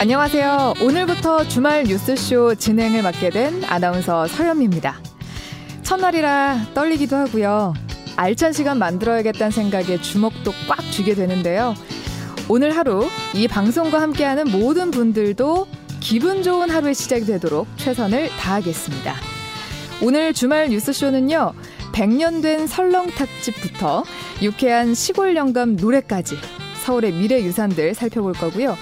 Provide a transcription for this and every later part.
안녕하세요. 오늘부터 주말 뉴스쇼 진행을 맡게 된 아나운서 서현미입니다. 첫날이라 떨리기도 하고요. 알찬 시간 만들어야겠다는 생각에 주먹도 꽉 쥐게 되는데요. 오늘 하루 이 방송과 함께하는 모든 분들도 기분 좋은 하루의 시작이 되도록 최선을 다하겠습니다. 오늘 주말 뉴스쇼는요. 100년 된 설렁탕집부터 유쾌한 시골 영감 노래까지 서울의 미래 유산들 살펴볼 거고요.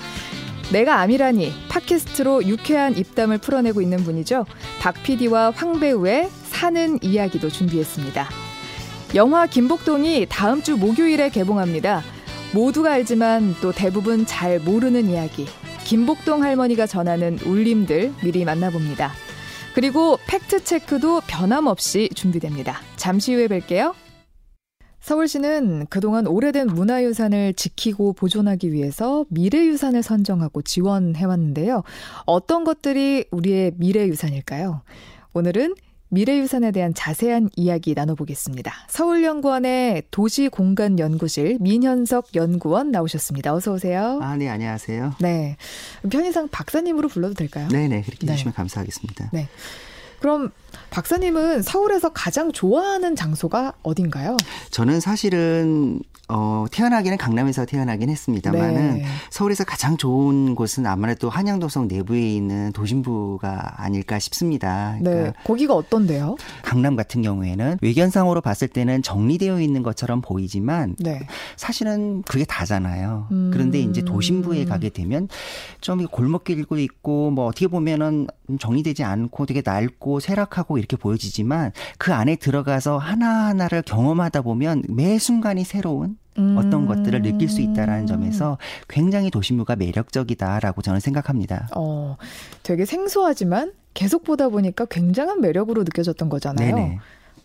내가 아미라니 팟캐스트로 유쾌한 입담을 풀어내고 있는 분이죠. 박 PD와 황 배우의 사는 이야기도 준비했습니다. 영화 김복동이 다음 주 목요일에 개봉합니다. 모두가 알지만 또 대부분 잘 모르는 이야기. 김복동 할머니가 전하는 울림들 미리 만나봅니다. 그리고 팩트체크도 변함없이 준비됩니다. 잠시 후에 뵐게요. 서울시는 그동안 오래된 문화유산을 지키고 보존하기 위해서 미래유산을 선정하고 지원해왔는데요. 어떤 것들이 우리의 미래유산일까요? 오늘은 미래유산에 대한 자세한 이야기 나눠보겠습니다. 서울연구원의 도시공간연구실 민현석 연구원 나오셨습니다. 어서 오세요. 아, 네, 안녕하세요. 네. 편의상 박사님으로 불러도 될까요? 네 네, 그렇게 네. 해주시면 감사하겠습니다. 네. 그럼 박사님은 서울에서 가장 좋아하는 장소가 어딘가요? 저는 사실은 어, 태어나기는 강남에서 태어나긴 했습니다만은 네. 서울에서 가장 좋은 곳은 아무래도 한양도성 내부에 있는 도심부가 아닐까 싶습니다. 네. 그러니까 네. 거기가 어떤데요? 강남 같은 경우에는 외견상으로 봤을 때는 정리되어 있는 것처럼 보이지만 네. 사실은 그게 다잖아요. 음. 그런데 이제 도심부에 가게 되면 좀 골목길도 있고 뭐 어떻게 보면은 정리되지 않고 되게 낡고 쇠락하고 이렇게 보여지지만 그 안에 들어가서 하나하나를 경험하다 보면 매 순간이 새로운 어떤 음. 것들을 느낄 수 있다라는 점에서 굉장히 도심부가 매력적이다라고 저는 생각합니다. 어, 되게 생소하지만 계속 보다 보니까 굉장한 매력으로 느껴졌던 거잖아요. 네네.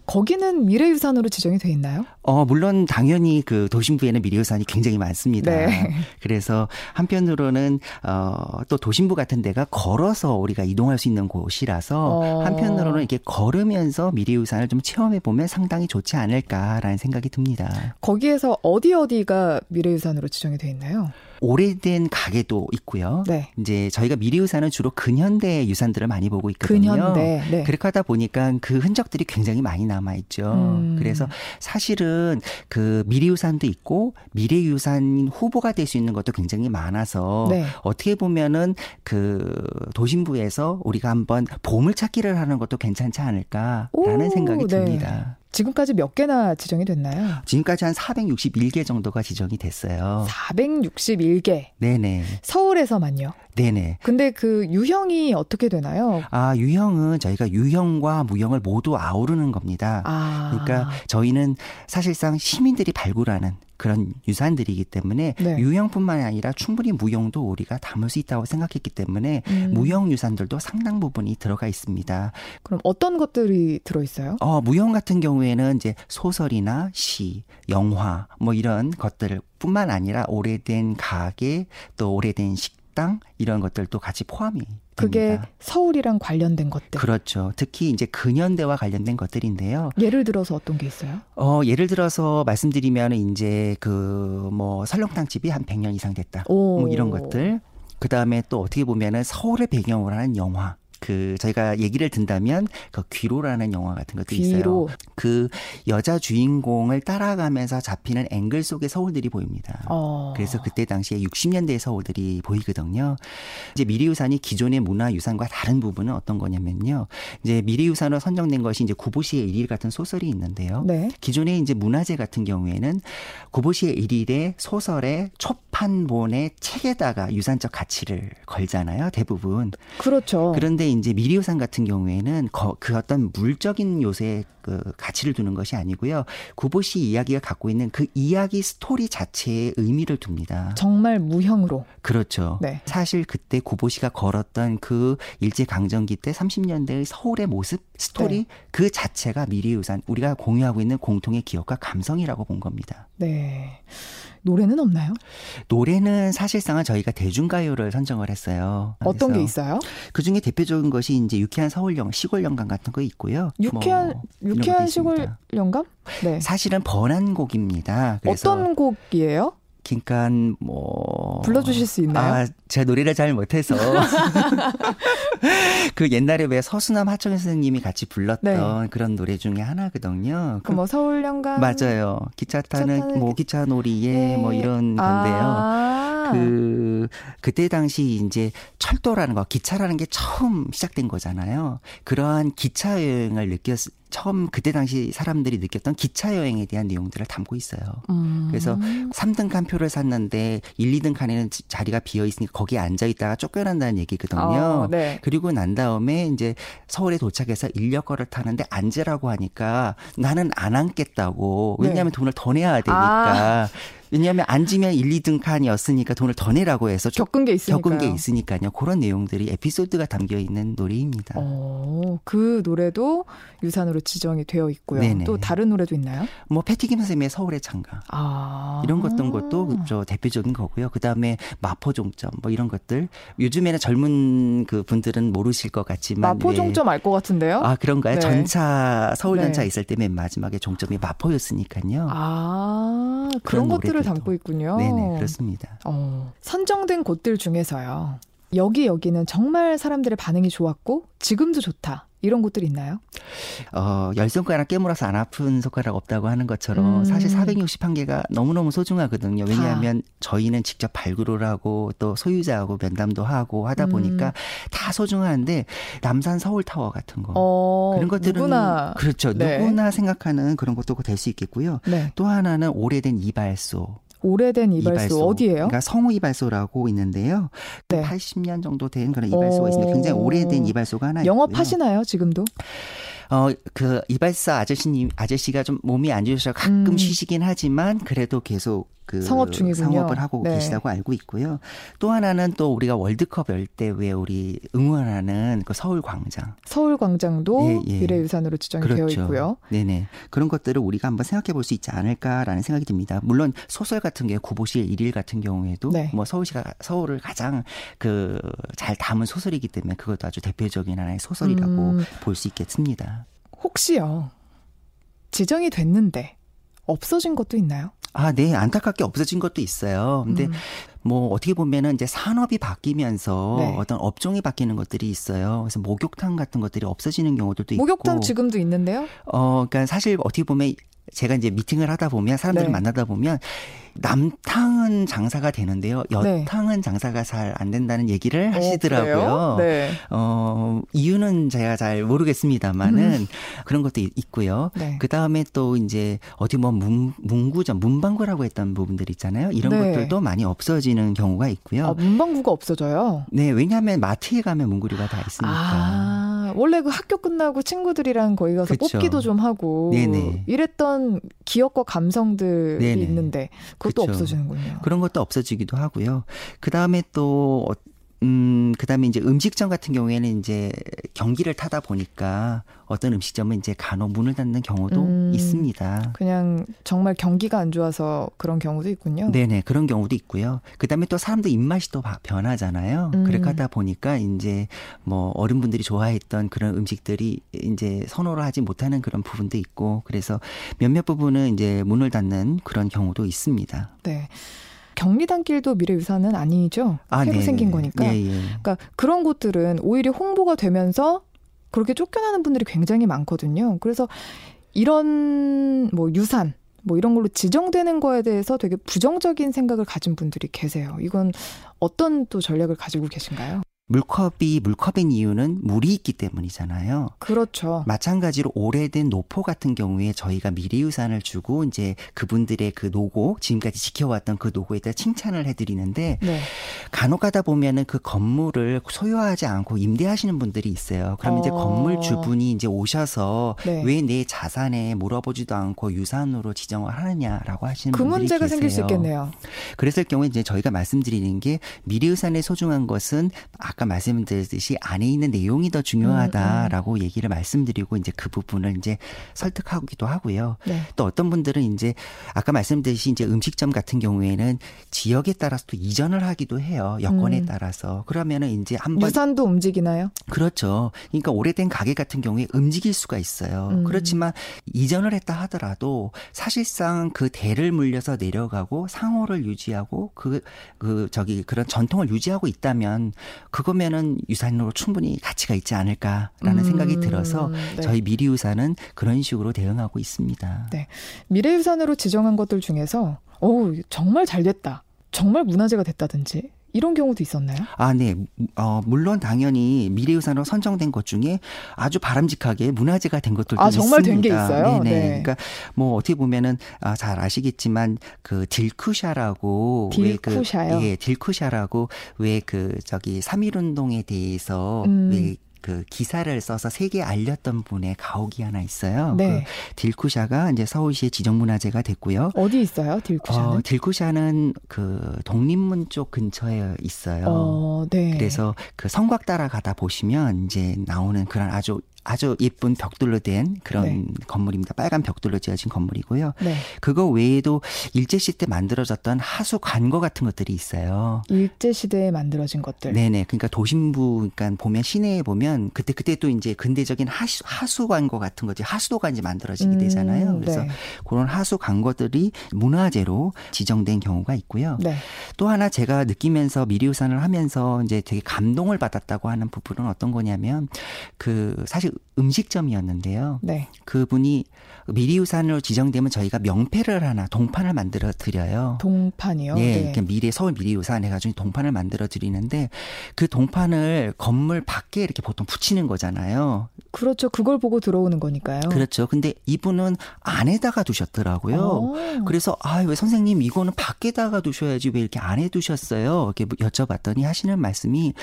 거기는 미래유산으로 지정이 돼 있나요? 어, 물론 당연히 그 도심부에는 미래유산이 굉장히 많습니다. 네. 그래서 한편으로는 어, 또 도심부 같은 데가 걸어서 우리가 이동할 수 있는 곳이라서 어. 한편으로는 이렇게 걸으면서 미래유산을 좀 체험해 보면 상당히 좋지 않을까라는 생각이 듭니다. 거기에서 어디 어디가 미래유산으로 지정이 돼 있나요? 오래된 가게도 있고요. 네. 이제 저희가 미래 유산은 주로 근현대 유산들을 많이 보고 있거든요. 근현대. 네. 그렇게 하다 보니까 그 흔적들이 굉장히 많이 남아 있죠. 음. 그래서 사실은 그 미래 유산도 있고 미래 유산 후보가 될 수 있는 것도 굉장히 많아서 네. 어떻게 보면은 그 도심부에서 우리가 한번 보물 찾기를 하는 것도 괜찮지 않을까라는 오, 생각이 네. 듭니다. 지금까지 몇 개나 지정이 됐나요? 지금까지 한 461개 정도가 지정이 됐어요. 461개. 네네. 서울에서만요? 네네. 근데 그 유형이 어떻게 되나요? 아, 유형은 저희가 유형과 무형을 모두 아우르는 겁니다. 아. 그러니까 저희는 사실상 시민들이 발굴하는 그런 유산들이기 때문에 네. 유형뿐만 아니라 충분히 무형도 우리가 담을 수 있다고 생각했기 때문에 음. 무형 유산들도 상당 부분이 들어가 있습니다. 그럼 어떤 것들이 들어 있어요? 어, 무형 같은 경우에는 이제 소설이나 시, 영화 뭐 이런 것들 뿐만 아니라 오래된 가게 또 오래된 식 식당 이런 것들도 같이 포함이 그게 됩니다. 서울이랑 관련된 것들. 그렇죠. 특히 이제 근현대와 관련된 것들인데요. 예를 들어서 어떤 게 있어요? 어, 예를 들어서 말씀드리면 이제 그 뭐 설렁탕 집이 한 100년 이상 됐다. 오. 뭐 이런 것들. 그다음에 또 어떻게 보면은 서울의 배경으로 하는 영화. 그 저희가 얘기를 든다면 그 귀로라는 영화 같은 것도 귀로. 있어요. 그 여자 주인공을 따라가면서 잡히는 앵글 속의 서울들이 보입니다. 어. 그래서 그때 당시에 60년대의 서울들이 보이거든요. 이제 미래유산이 기존의 문화유산과 다른 부분은 어떤 거냐면요. 이제 미래유산으로 선정된 것이 이제 구보씨의 일일 같은 소설이 있는데요. 네. 기존의 이제 문화재 같은 경우에는 구보씨의 일일의 소설의 초판본의 책에다가 유산적 가치를 걸잖아요. 대부분. 그렇죠. 그런데 이제 미래유산 같은 경우에는 거, 그 어떤 물적인 요소에 그 가치를 두는 것이 아니고요. 구보씨 이야기가 갖고 있는 그 이야기 스토리 자체에 의미를 둡니다. 정말 무형으로. 그렇죠. 네. 사실 그때 구보씨가 걸었던 그 일제 강점기 때 30년대의 서울의 모습 스토리 네. 그 자체가 미리우산 우리가 공유하고 있는 공통의 기억과 감성이라고 본 겁니다. 네. 노래는 없나요? 노래는 사실상은 저희가 대중가요를 선정을 했어요. 어떤 게 있어요? 그 중에 대표적인 것이 이제 유쾌한 서울영, 시골 영감 같은 거 있고요. 유쾌한 뭐 유쾌한 시골 영감? 네. 사실은 번안 곡입니다. 어떤 곡이에요? 그러니까 뭐 불러주실 수 있나요? 아, 제가 노래를 잘 못해서 그 옛날에 왜 서수남 하청 선생님이 같이 불렀던 네. 그런 노래 중에 하나거든요. 그 뭐 서울 연간 맞아요. 기차 타는 기차 뭐 기차 놀이에 네. 뭐 이런 건데요. 아. 그 그때 당시 이제 철도라는 거 기차라는 게 처음 시작된 거잖아요. 그러한 기차 여행을 느꼈 처음 그때 당시 사람들이 느꼈던 기차 여행에 대한 내용들을 담고 있어요. 음. 그래서 3등 칸표를 샀는데 1, 2등 칸에는 자리가 비어 있으니까 거기에 앉아 있다가 쫓겨난다는 얘기거든요. 어, 네. 그리고 난 다음에 이제 서울에 도착해서 인력거를 타는데 앉으라고 하니까 나는 안 앉겠다고. 왜냐하면 네. 돈을 더 내야 되니까. 아. 왜냐하면 앉으면 1, 2등 칸이었으니까 돈을 더 내라고 해서 겪은 게 있으니까요. 겪은 게 있으니까요. 그런 내용들이 에피소드가 담겨 있는 노래입니다. 어, 그 노래도 유산으로 지정이 되어 있고요. 네네. 또 다른 노래도 있나요? 뭐 패티김 선생님의 서울의 창가 아. 이런 것던 것도 저 대표적인 거고요. 그 다음에 마포종점 뭐 이런 것들 요즘에는 젊은 그 분들은 모르실 것 같지만 마포종점 알 것 같은데요? 아 그런가요? 네. 전차 서울 전차 네. 있을 때 맨 마지막에 종점이 마포였으니까요. 아 그런, 그런 것들을 곳들을 담고 있군요. 네네, 그렇습니다. 어, 선정된 곳들 중에서요. 여기 여기는 정말 사람들의 반응이 좋았고 지금도 좋다. 이런 곳들 있나요? 어, 열 손가락 깨물어서 안 아픈 손가락 없다고 하는 것처럼 음. 사실 461개가 너무너무 소중하거든요. 왜냐하면 아. 저희는 직접 발굴을 하고 또 소유자하고 면담도 하고 하다 음. 보니까 음. 다 소중한데 남산 서울타워 같은 거 어, 그런 것들은 누구나. 그렇죠. 네. 누구나 생각하는 그런 것도 될 수 있겠고요. 네. 또 하나는 오래된 이발소 오래된 이발소, 이발소. 어디예요? 그러니까 성우 이발소라고 있는데요. 네. 80년 정도 된 그런 이발소가 있습니다. 굉장히 오래된 이발소가 하나 있고요. 영업하시나요, 지금도? 어, 그 이발사 아저씨님, 아저씨가 좀 몸이 안 좋으셔서 가끔 음. 쉬시긴 하지만 그래도 계속 그 성업 중이군요. 상업을 하고 네. 계시다고 알고 있고요. 또 하나는 또 우리가 월드컵 열 때 왜 우리 응원하는 그 서울 광장. 서울 광장도 예, 예. 미래유산으로 지정이 그렇죠. 되어 있고요. 네네. 그런 것들을 우리가 한번 생각해 볼 수 있지 않을까라는 생각이 듭니다. 물론 소설 같은 게 구보실 일일 같은 경우에도 네. 뭐 서울시가 서울을 가장 그 잘 담은 소설이기 때문에 그것도 아주 대표적인 하나의 소설이라고 음. 볼수 있겠습니다. 혹시요. 지정이 됐는데 없어진 것도 있나요? 아, 네. 안타깝게 없어진 것도 있어요. 근데 음. 뭐 어떻게 보면은 이제 산업이 바뀌면서 네. 어떤 업종이 바뀌는 것들이 있어요. 그래서 목욕탕 같은 것들이 없어지는 경우들도 있고. 목욕탕 지금도 있는데요? 어, 그러니까 사실 어떻게 보면 제가 이제 미팅을 하다 보면 사람들을 네. 만나다 보면 남탕은 장사가 되는데요. 네. 여탕은 네. 장사가 잘 안 된다는 얘기를 어, 하시더라고요. 네. 어, 이유는 제가 잘 모르겠습니다만은 음. 그런 것도 있고요. 네. 그 다음에 또 이제 어디 뭐 문, 문구점, 문방구라고 했던 부분들 있잖아요. 이런 네. 것들도 많이 없어지는 경우가 있고요. 아, 문방구가 없어져요? 네, 왜냐하면 마트에 가면 문구류가 다 있으니까. 아, 원래 그 학교 끝나고 친구들이랑 거기 가서 그쵸. 뽑기도 좀 하고 네네. 이랬던 기억과 감성들이 네네. 있는데 그것도 그렇죠. 없어지는군요. 그런 것도 없어지기도 하고요. 그 다음에 또 음, 그 다음에 이제 음식점 같은 경우에는 이제 경기를 타다 보니까 어떤 음식점은 이제 간혹 문을 닫는 경우도 음, 있습니다. 그냥 정말 경기가 안 좋아서 그런 경우도 있군요. 네네, 그런 경우도 있고요. 그 다음에 또 사람들 입맛이 또 변하잖아요. 음. 그렇게 하다 보니까 이제 뭐 어른분들이 좋아했던 그런 음식들이 이제 선호를 하지 못하는 그런 부분도 있고 그래서 몇몇 부분은 이제 문을 닫는 그런 경우도 있습니다. 네. 경리단길도 미래유산은 아니죠. 아, 새로 네. 생긴 거니까. 예, 예. 그러니까 그런 곳들은 오히려 홍보가 되면서 그렇게 쫓겨나는 분들이 굉장히 많거든요. 그래서 이런 뭐 유산 뭐 이런 걸로 지정되는 거에 대해서 되게 부정적인 생각을 가진 분들이 계세요. 이건 어떤 또 전략을 가지고 계신가요? 물컵이 물컵인 이유는 물이 있기 때문이잖아요. 그렇죠. 마찬가지로 오래된 노포 같은 경우에 저희가 미래유산을 주고 이제 그분들의 그 노고 지금까지 지켜왔던 그 노고에 대해 칭찬을 해드리는데 네. 간혹가다 보면은 그 건물을 소유하지 않고 임대하시는 분들이 있어요. 그럼 어. 이제 건물 주분이 이제 오셔서 네. 왜내 자산에 물어보지도 않고 유산으로 지정을 하느냐라고 하시는 그 분들이 문제가 계세요. 생길 수 있겠네요. 그랬을 경우에 이제 저희가 말씀드리는 게 미래유산의 소중한 것은 아까 아까 말씀드렸듯이 안에 있는 내용이 더 중요하다라고 음, 음. 얘기를 말씀드리고 이제 그 부분을 이제 설득하기도 하고요. 네. 또 어떤 분들은 이제 아까 말씀드렸듯이 이제 음식점 같은 경우에는 지역에 따라서 또 이전을 하기도 해요. 여건에 음. 따라서. 그러면은 이제 한번 유산도 움직이나요? 그렇죠. 그러니까 오래된 가게 같은 경우에 움직일 수가 있어요. 음. 그렇지만 이전을 했다 하더라도 사실상 그 대를 물려서 내려가고 상호를 유지하고 그, 그, 저기 그런 전통을 유지하고 있다면 그거 면은 유산으로 충분히 가치가 있지 않을까라는 음. 생각이 들어서 네. 저희 미래유산은 그런 식으로 대응하고 있습니다. 네. 미래유산으로 지정한 것들 중에서 오, 정말 잘 됐다. 정말 문화재가 됐다든지 이런 경우도 있었나요? 아, 네. 어, 물론 당연히 미래유산으로 선정된 것 중에 아주 바람직하게 문화재가 된 것들도 아, 정말 된 게 있어요? 네네. 네. 그러니까 뭐 어떻게 보면은 아, 잘 아시겠지만 그 딜쿠샤라고 딜쿠샤요? 그, 예, 딜쿠샤라고 왜 그 저기 3.1 운동에 대해서 음. 왜 그 기사를 써서 세계에 알렸던 분의 가옥이 하나 있어요. 네. 그 딜쿠샤가 이제 서울시의 지정문화재가 됐고요. 어디 있어요, 딜쿠샤는? 어, 딜쿠샤는 그 독립문 쪽 근처에 있어요. 어, 네. 그래서 그 성곽 따라가다 보시면 이제 나오는 그런 아주 아주 예쁜 벽돌로 된 그런 네. 건물입니다. 빨간 벽돌로 지어진 건물이고요. 네. 그거 외에도 일제 시대 때 만들어졌던 하수 관거 같은 것들이 있어요. 일제 시대에 만들어진 것들. 네네. 그러니까 도심부 그러니까 보면 시내에 보면 그때 그때 또 이제 근대적인 하수 하수 관거 같은 거지 하수도가 이제 만들어지게 음, 되잖아요. 음, 그래서 네. 그런 하수 관거들이 문화재로 지정된 경우가 있고요. 네. 또 하나 제가 느끼면서 미리우산을 하면서 이제 되게 감동을 받았다고 하는 부분은 어떤 거냐면 그 사실 음식점이었는데요. 네. 그분이 미리우산으로 지정되면 저희가 명패를 하나 동판을 만들어 드려요. 동판이요? 네, 네. 미래 서울 미리우산 해가지고 동판을 만들어 드리는데 그 동판을 건물 밖에 이렇게 보통 붙이는 거잖아요. 그렇죠. 그걸 보고 들어오는 거니까요. 그렇죠. 근데 이분은 안에다가 두셨더라고요. 오. 어. 그래서 아 왜 선생님 이거는 밖에다가 두셔야지 왜 이렇게 안에 두셨어요? 이렇게 여쭤봤더니 하시는 말씀이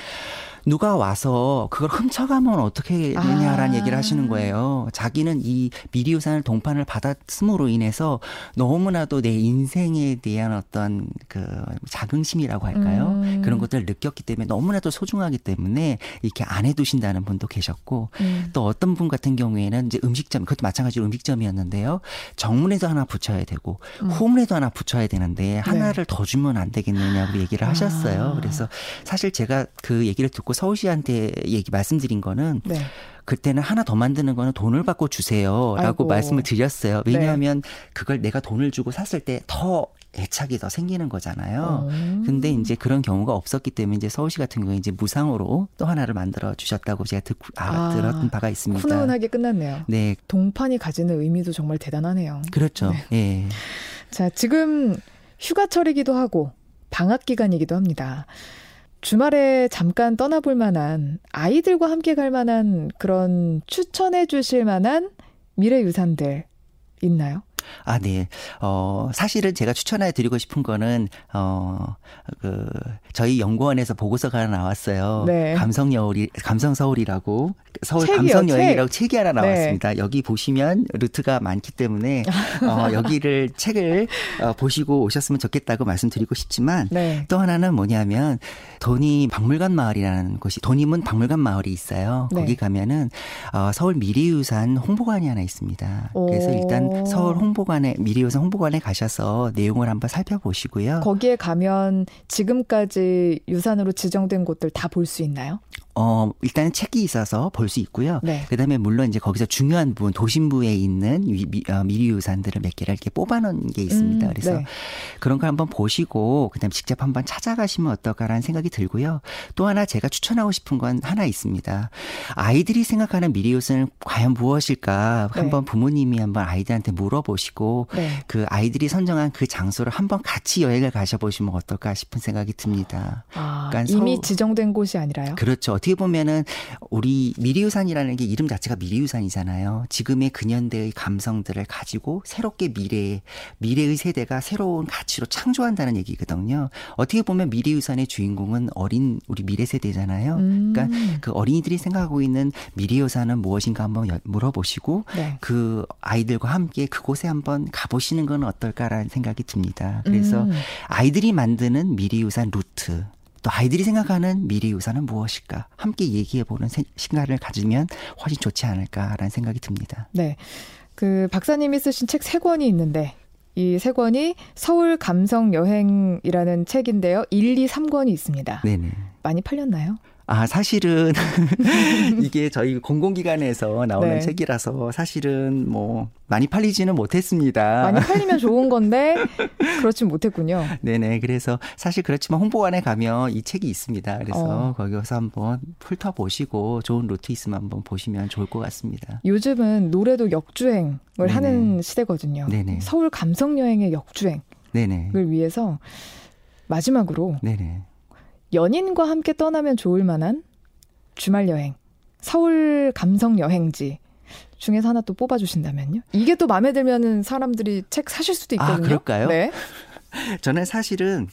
누가 와서 그걸 훔쳐가면 어떻게 되냐 라는 아. 얘기를 하시는 거예요. 자기는 이 미리우산을 동판을 받았음으로 인해서 너무나도 내 인생에 대한 어떤 그 자긍심이라고 할까요? 음. 그런 것들을 느꼈기 때문에 너무나도 소중하기 때문에 이렇게 안 해두신다는 분도 계셨고 음. 또 어떤 분 같은 경우에는 이제 음식점 그것도 마찬가지로 음식점이었는데요. 정문에도 하나 붙여야 되고 음. 후문에도 하나 붙여야 되는데 하나를 네. 더 주면 안 되겠느냐고 얘기를 하셨어요. 아. 그래서 사실 제가 그 얘기를 듣고 서울시한테 얘기 말씀드린 거는 네. 그때는 하나 더 만드는 거는 돈을 받고 주세요라고 아이고. 말씀을 드렸어요. 네. 왜냐하면 네. 그걸 내가 돈을 주고 샀을 때 더 애착이 더 생기는 거잖아요. 음. 근데 이제 그런 경우가 없었기 때문에 이제 서울시 같은 경우에 이제 무상으로 또 하나를 만들어 주셨다고 제가 듣고 아, 아, 들었던 바가 있습니다. 훈훈하게 끝났네요. 네. 동판이 가지는 의미도 정말 대단하네요. 그렇죠. 네. 예. 자, 지금 휴가철이기도 하고 방학 기간이기도 합니다. 주말에 잠깐 떠나볼 만한 아이들과 함께 갈 만한 그런 추천해 주실 만한 미래 유산들 있나요? 아, 네. 어, 사실은 제가 추천해 드리고 싶은 거는, 어, 그, 저희 연구원에서 보고서가 하나 나왔어요. 네. 감성 여울이, 감성 서울이라고, 서울 책이요, 감성 여행이라고 책. 이 하나 네. 나왔습니다. 네. 여기 보시면 루트가 많기 때문에, 어, 여기를 책을 어, 보시고 오셨으면 좋겠다고 말씀드리고 싶지만, 네. 또 하나는 뭐냐면, 돈이 박물관 마을이라는 곳이, 돈이문 박물관 마을이 있어요. 네. 거기 가면은, 어, 서울 미래유산 홍보관이 하나 있습니다. 그래서 일단 서울 홍보 홍보관에 미리우선 홍보관에 가셔서 내용을 한번 살펴보시고요. 거기에 가면 지금까지 유산으로 지정된 곳들 다 볼 수 있나요? 어, 일단은 책이 있어서 볼수 있고요. 네. 그 다음에 물론 이제 거기서 중요한 부분, 도심부에 있는 미, 미, 어, 미리유산들을 몇 개를 이렇게 뽑아놓은 게 있습니다. 음, 그래서 네. 그런 걸 한번 보시고, 그 다음 직접 한번 찾아가시면 어떨까라는 생각이 들고요. 또 하나 제가 추천하고 싶은 건 하나 있습니다. 아이들이 생각하는 미리유산은 과연 무엇일까? 네. 한번 부모님이 한번 아이들한테 물어보시고, 네. 그 아이들이 선정한 그 장소를 한번 같이 여행을 가셔보시면 어떨까 싶은 생각이 듭니다. 아, 그러니까 이미 서, 지정된 곳이 아니라요? 그렇죠. 어떻게 보면은 우리 미래유산이라는 게 이름 자체가 미래유산이잖아요. 지금의 근현대의 감성들을 가지고 새롭게 미래 미래의 세대가 새로운 가치로 창조한다는 얘기거든요. 어떻게 보면 미래유산의 주인공은 어린 우리 미래 세대잖아요. 음. 그러니까 그 어린이들이 생각하고 있는 미래유산은 무엇인가 한번 물어보시고 네. 그 아이들과 함께 그곳에 한번 가보시는 건 어떨까라는 생각이 듭니다. 그래서 음. 아이들이 만드는 미래유산 루트 또 아이들이 생각하는 미래 유산은 무엇일까 함께 얘기해보는 시간을 가지면 훨씬 좋지 않을까라는 생각이 듭니다. 네. 그 박사님이 쓰신 책 세 권이 있는데 이 세 권이 서울 감성 여행이라는 책인데요. 1, 2, 3권이 있습니다. 네네. 많이 팔렸나요? 아, 사실은 이게 저희 공공기관에서 나오는 네. 책이라서 사실은 뭐 많이 팔리지는 못했습니다. 많이 팔리면 좋은 건데 그렇진 못했군요. 네네. 그래서 사실 그렇지만 홍보관에 가면 이 책이 있습니다. 그래서 어. 거기서 한번 훑어 보시고 좋은 루트 있으면 한번 보시면 좋을 것 같습니다. 요즘은 노래도 역주행을 네네. 하는 시대거든요. 네네. 서울 감성 여행의 역주행을 네네. 위해서 마지막으로 네네. 연인과 함께 떠나면 좋을 만한 주말 여행, 서울 감성 여행지 중에서 하나 또 뽑아주신다면요? 이게 또 마음에 들면은 사람들이 책 사실 수도 아, 있거든요. 아, 그럴까요? 네. 저는 사실은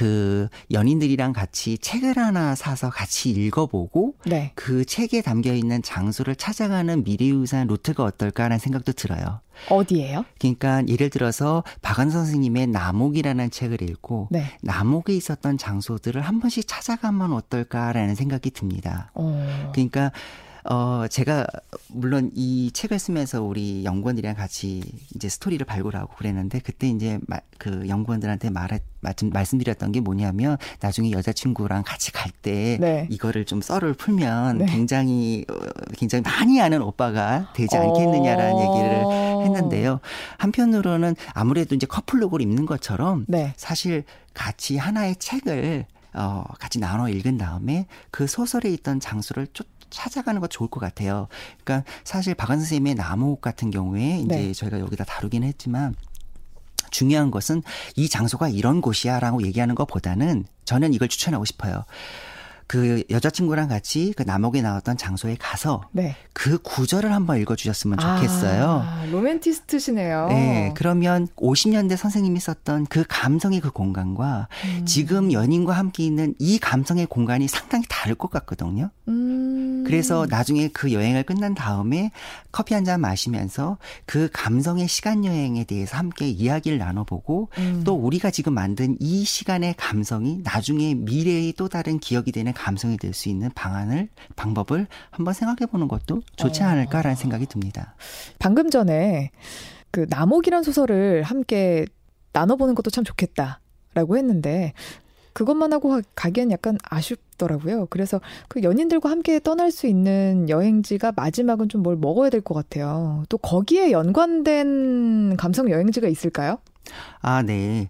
그 연인들이랑 같이 책을 하나 사서 같이 읽어보고 네. 그 책에 담겨 있는 장소를 찾아가는 미래유산 루트가 어떨까라는 생각도 들어요. 어디예요? 그러니까 예를 들어서 박은 선생님의 나목이라는 책을 읽고 네. 나목에 있었던 장소들을 한 번씩 찾아가면 어떨까라는 생각이 듭니다. 어. 그러니까 어, 제가 물론 이 책을 쓰면서 우리 연구원들이랑 같이 이제 스토리를 발굴하고 그랬는데 그때 이제 마, 그 연구원들한테 말했, 말씀드렸던 게 뭐냐면 나중에 여자친구랑 같이 갈때 네. 이거를 좀 썰을 풀면 네. 굉장히 어, 굉장히 많이 아는 오빠가 되지 않겠느냐라는 어... 얘기를 했는데요. 한편으로는 아무래도 이제 커플룩을 입는 것처럼 네. 사실 같이 하나의 책을 어, 같이 나눠 읽은 다음에 그 소설에 있던 장소를 쫓 찾아가는 거 좋을 것 같아요. 그러니까 사실 박원 선생님의 나무옥 같은 경우에 이제 네. 저희가 여기다 다루긴 했지만 중요한 것은 이 장소가 이런 곳이야라고 얘기하는 것보다는 저는 이걸 추천하고 싶어요. 그 여자친구랑 같이 그 남옥에 나왔던 장소에 가서 네. 그 구절을 한번 읽어주셨으면 좋겠어요. 아, 로맨티스트시네요. 네, 그러면 50년대 선생님이 썼던 그 감성의 그 공간과 음. 지금 연인과 함께 있는 이 감성의 공간이 상당히 다를 것 같거든요. 음. 그래서 나중에 그 여행을 끝난 다음에 커피 한 잔 마시면서 그 감성의 시간 여행에 대해서 함께 이야기를 나눠보고 음. 또 우리가 지금 만든 이 시간의 감성이 나중에 미래의 또 다른 기억이 되는 감성이 될 수 있는 방안을 방법을 한번 생각해 보는 것도 좋지 어. 않을까라는 생각이 듭니다. 방금 전에 그 남옥이란 소설을 함께 나눠보는 것도 참 좋겠다라고 했는데 그것만 하고 가기엔 약간 아쉽더라고요. 그래서 그 연인들과 함께 떠날 수 있는 여행지가 마지막은 좀 뭘 먹어야 될 것 같아요. 또 거기에 연관된 감성 여행지가 있을까요? 아, 네.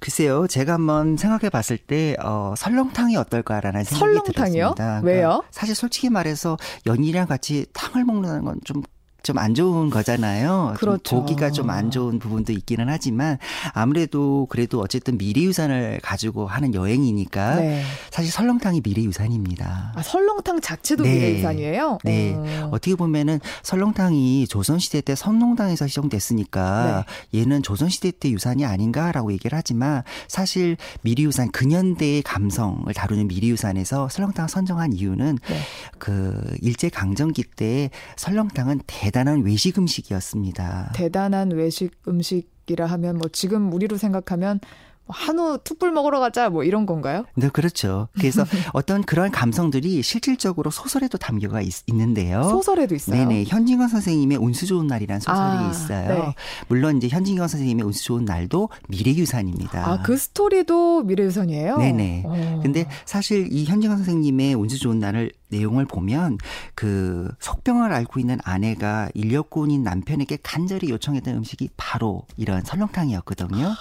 글쎄요, 제가 한번 생각해 봤을 때, 어, 설렁탕이 어떨까라는 생각이 설렁탕이요? 들었습니다. 왜요? 그러니까 사실 솔직히 말해서 연인이랑 같이 탕을 먹는 건좀 좀 안 좋은 거잖아요. 그렇죠. 좀 보기가 좀 안 좋은 부분도 있기는 하지만 아무래도 그래도 어쨌든 미래유산을 가지고 하는 여행이니까 네. 사실 설렁탕이 미래유산입니다. 아, 설렁탕 자체도 네. 미래 유산이에요? 네. 어. 어떻게 보면은 설렁탕이 조선시대 때 선농당에서 시정됐으니까 네. 얘는 조선시대 때 유산이 아닌가라고 얘기를 하지만 사실 미래유산 근현대의 감성을 다루는 미래유산에서 설렁탕을 선정한 이유는 네. 그 일제 강점기 때 설렁탕은 대 대단한 외식 음식이었습니다. 대단한 외식 음식이라 하면 뭐 지금 우리로 생각하면 뭐 한우 툭불 먹으러 가자 뭐 이런 건가요? 네, 그렇죠. 그래서 어떤 그런 감성들이 실질적으로 소설에도 담겨가 있, 는데요 소설에도 있어요. 네네. 현진건 선생님의 운수 좋은 날이라는 소설이 아, 있어요. 네. 물론 이제 현진건 선생님의 운수 좋은 날도 미래유산입니다. 아, 그 스토리도 미래유산이에요? 네네. 오. 어. 근데 사실 이 현진건 선생님의 운수 좋은 날을 내용을 보면 그 속병을 앓고 있는 아내가 인력군인 남편에게 간절히 요청했던 음식이 바로 이런 설렁탕이었거든요.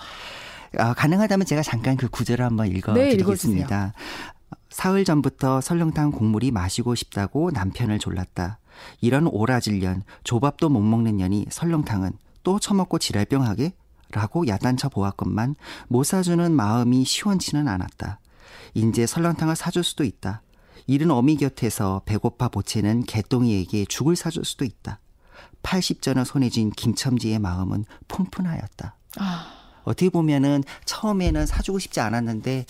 어, 가능하다면 제가 잠깐 그 구절을 한번 읽어드리겠습니다. 네, 사흘 전부터 설렁탕 국물이 마시고 싶다고 남편을 졸랐다. 이런 오라질 년, 조밥도 못 먹는 년이 설렁탕은 또 처먹고 지랄병하게? 라고 야단쳐 보았건만 못 사주는 마음이 시원치는 않았다. 인제 설렁탕을 사줄 수도 있다. 이른 어미 곁에서 배고파 보채는 개똥이에게 죽을 사줄 수도 있다. 80전을 손에 쥔 김첨지의 마음은 푼푼하였다. 아. 어떻게 보면은 처음에는 사주고 싶지 않았는데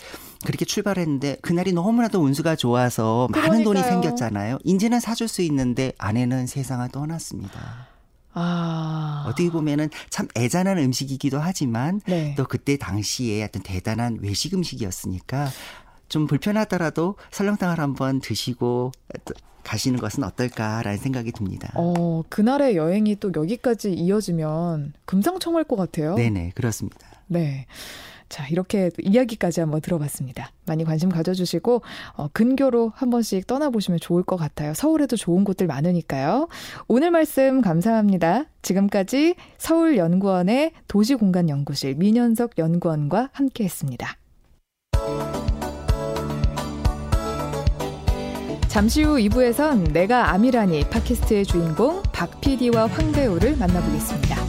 그렇게 출발했는데 그날이 너무나도 운수가 좋아서 그러니까요. 많은 돈이 생겼잖아요. 인제는 사줄 수 있는데 아내는 세상을 떠났습니다. 아. 어떻게 보면은 참 애잔한 음식이기도 하지만 네. 또 그때 당시에 어떤 대단한 외식 음식이었으니까 좀 불편하더라도 설렁탕을 한번 드시고 가시는 것은 어떨까라는 생각이 듭니다. 어, 그날의 여행이 또 여기까지 이어지면 금상첨화일 것 같아요. 네네, 그렇습니다. 네. 자, 이렇게 이야기까지 한번 들어봤습니다. 많이 관심 가져주시고, 어, 근교로 한 번씩 떠나보시면 좋을 것 같아요. 서울에도 좋은 곳들 많으니까요. 오늘 말씀 감사합니다. 지금까지 서울연구원의 도시공간연구실 민현석 연구원과 함께 했습니다. 잠시 후 2부에선 내가 아미라니 팟캐스트의 주인공 박 PD와 황 배우를 만나보겠습니다.